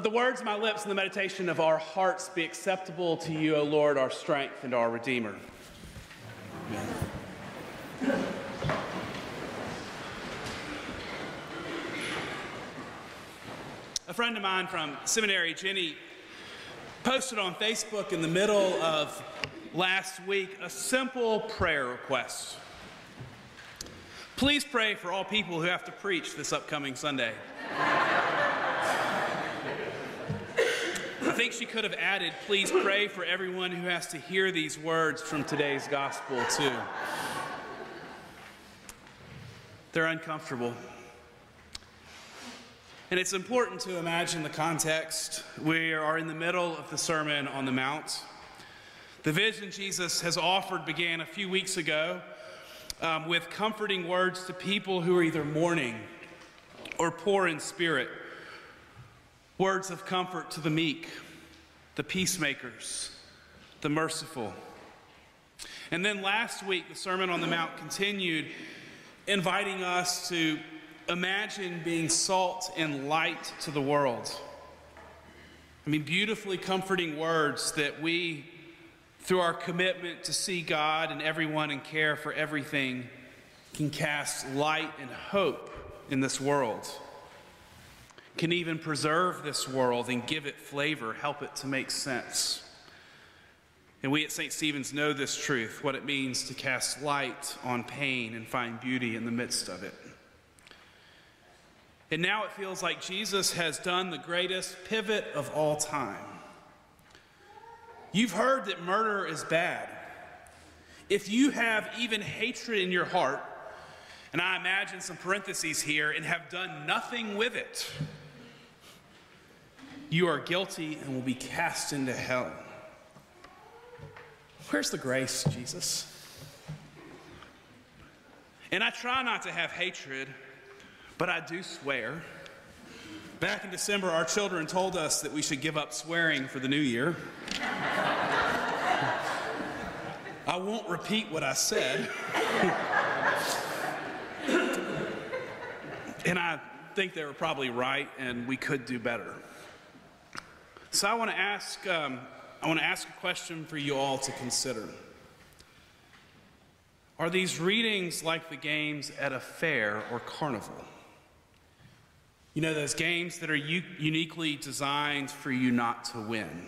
Let the words of my lips and the meditation of our hearts be acceptable to you, O Lord, our strength and our Redeemer. A friend of mine from seminary, Jenny, posted on Facebook in the middle of last week a simple prayer request. Please pray for all people who have to preach this upcoming Sunday. I think she could have added, please pray for everyone who has to hear these words from today's gospel, too. They're uncomfortable. And it's important to imagine the context. We are in the middle of the Sermon on the Mount. The vision Jesus has offered began a few weeks ago um, with comforting words to people who are either mourning or poor in spirit words of comfort to the meek, the peacemakers, the merciful. And then last week, the Sermon on the Mount continued, inviting us to imagine being salt and light to the world. I mean, beautifully comforting words that we, through our commitment to see God and everyone and care for everything, can cast light and hope in this world can even preserve this world and give it flavor, help it to make sense. And we at St. Stephen's know this truth what it means to cast light on pain and find beauty in the midst of it. And now it feels like Jesus has done the greatest pivot of all time. You've heard that murder is bad. If you have even hatred in your heart, and I imagine some parentheses here, and have done nothing with it, you are guilty and will be cast into hell. Where's the grace, Jesus? And I try not to have hatred, but I do swear. Back in December, our children told us that we should give up swearing for the new year. I won't repeat what I said. and I think they were probably right, and we could do better. So I want to ask, um, I want to ask a question for you all to consider. Are these readings like the games at a fair or carnival? You know, those games that are uniquely designed for you not to win.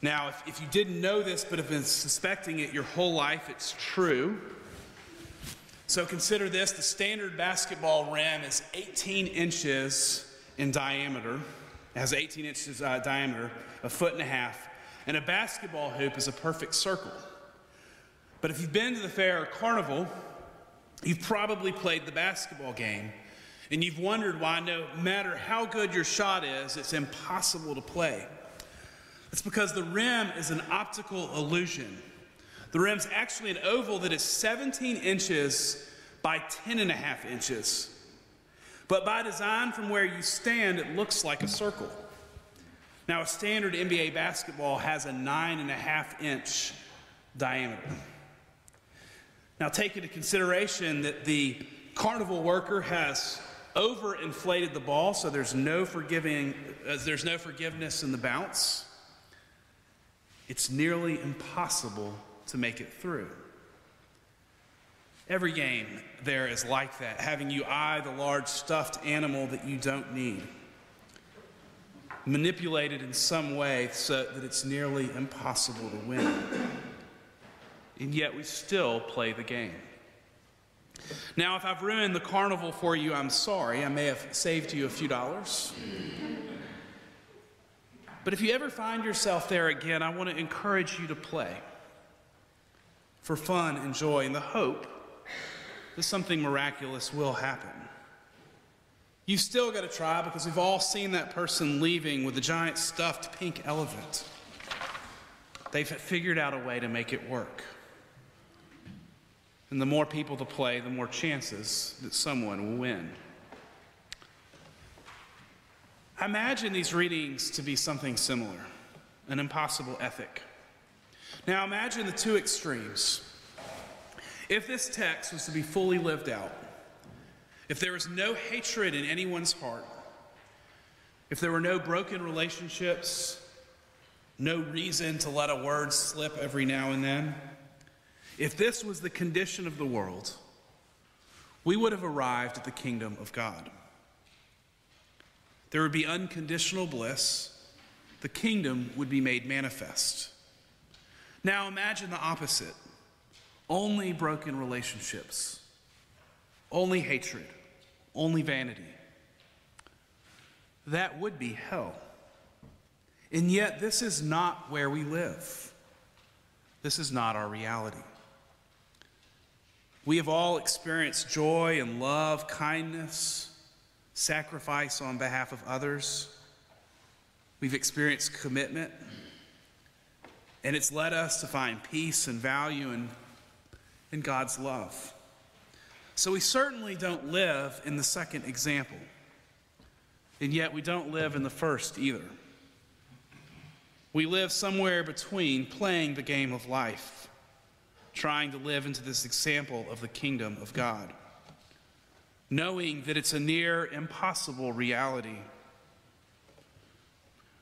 Now, if, if you didn't know this but have been suspecting it your whole life, it's true. So consider this the standard basketball rim is 18 inches in diameter. It has 18 inches uh, diameter, a foot and a half, and a basketball hoop is a perfect circle. But if you've been to the fair or carnival, you've probably played the basketball game, and you've wondered why no matter how good your shot is, it's impossible to play. It's because the rim is an optical illusion. The rim's actually an oval that is 17 inches by 10 and a half inches. But by design, from where you stand, it looks like a circle. Now, a standard NBA basketball has a nine and a half inch diameter. Now, take into consideration that the carnival worker has overinflated the ball, so there's no forgiving, uh, there's no forgiveness in the bounce. It's nearly impossible to make it through. Every game there is like that, having you eye the large stuffed animal that you don't need, manipulated in some way so that it's nearly impossible to win. And yet we still play the game. Now, if I've ruined the carnival for you, I'm sorry. I may have saved you a few dollars. But if you ever find yourself there again, I want to encourage you to play for fun and joy and the hope that something miraculous will happen. You've still got to try because we've all seen that person leaving with a giant stuffed pink elephant. They've figured out a way to make it work. And the more people to play, the more chances that someone will win. I imagine these readings to be something similar an impossible ethic. Now imagine the two extremes if this text was to be fully lived out, if there was no hatred in anyone's heart, if there were no broken relationships, no reason to let a word slip every now and then, if this was the condition of the world, we would have arrived at the kingdom of God. There would be unconditional bliss. The kingdom would be made manifest. Now imagine the opposite only broken relationships, only hatred, only vanity. That would be hell. And yet, this is not where we live. This is not our reality. We have all experienced joy and love, kindness, sacrifice on behalf of others. We've experienced commitment, and it's led us to find peace and value in, in God's love. So we certainly don't live in the second example, and yet we don't live in the first either. We live somewhere between playing the game of life trying to live into this example of the kingdom of God, knowing that it's a near impossible reality,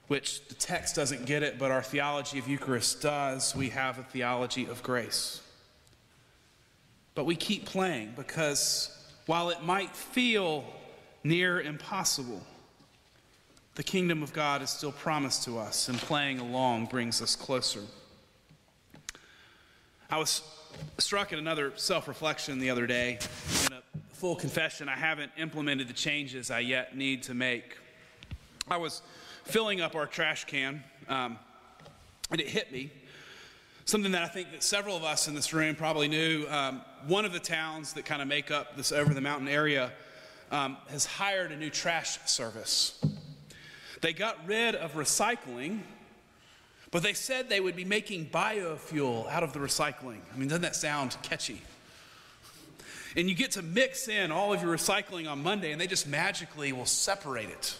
which the text doesn't get it, but our theology of Eucharist does. We have a theology of grace. But we keep playing because while it might feel near impossible, the kingdom of God is still promised to us, and playing along brings us closer. I was struck at another self reflection the other day. In a full confession, I haven't implemented the changes I yet need to make. I was filling up our trash can, um, and it hit me. Something that I think that several of us in this room probably knew. Um, one of the towns that kind of make up this over the mountain area um, has hired a new trash service. They got rid of recycling but they said they would be making biofuel out of the recycling. I mean, doesn't that sound catchy? And you get to mix in all of your recycling on Monday, and they just magically will separate it.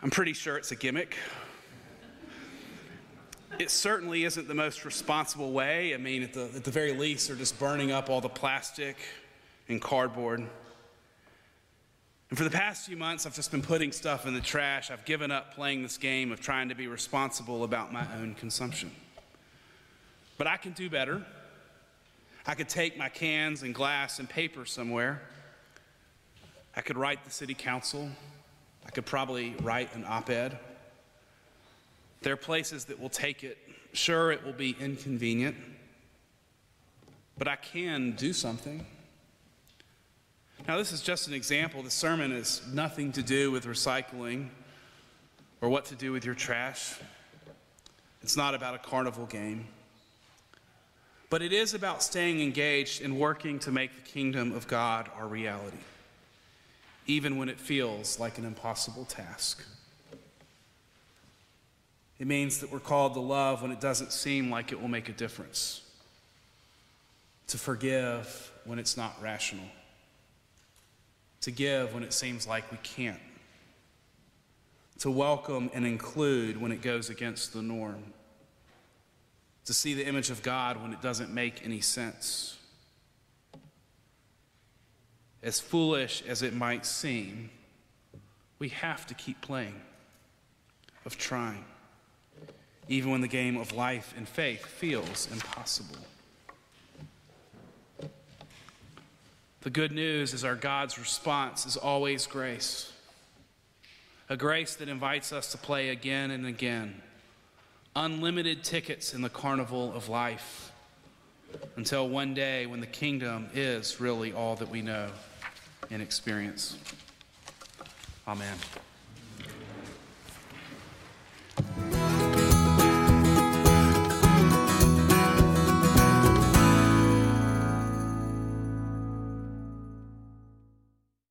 I'm pretty sure it's a gimmick. It certainly isn't the most responsible way. I mean, at the, at the very least, they're just burning up all the plastic and cardboard. And for the past few months, I've just been putting stuff in the trash. I've given up playing this game of trying to be responsible about my own consumption. But I can do better. I could take my cans and glass and paper somewhere. I could write the city council. I could probably write an op ed. There are places that will take it. Sure, it will be inconvenient, but I can do something. Now, this is just an example. The sermon has nothing to do with recycling or what to do with your trash. It's not about a carnival game. But it is about staying engaged and working to make the kingdom of God our reality, even when it feels like an impossible task. It means that we're called to love when it doesn't seem like it will make a difference, to forgive when it's not rational. To give when it seems like we can't, to welcome and include when it goes against the norm, to see the image of God when it doesn't make any sense. As foolish as it might seem, we have to keep playing, of trying, even when the game of life and faith feels impossible. The good news is our God's response is always grace. A grace that invites us to play again and again. Unlimited tickets in the carnival of life until one day when the kingdom is really all that we know and experience. Amen.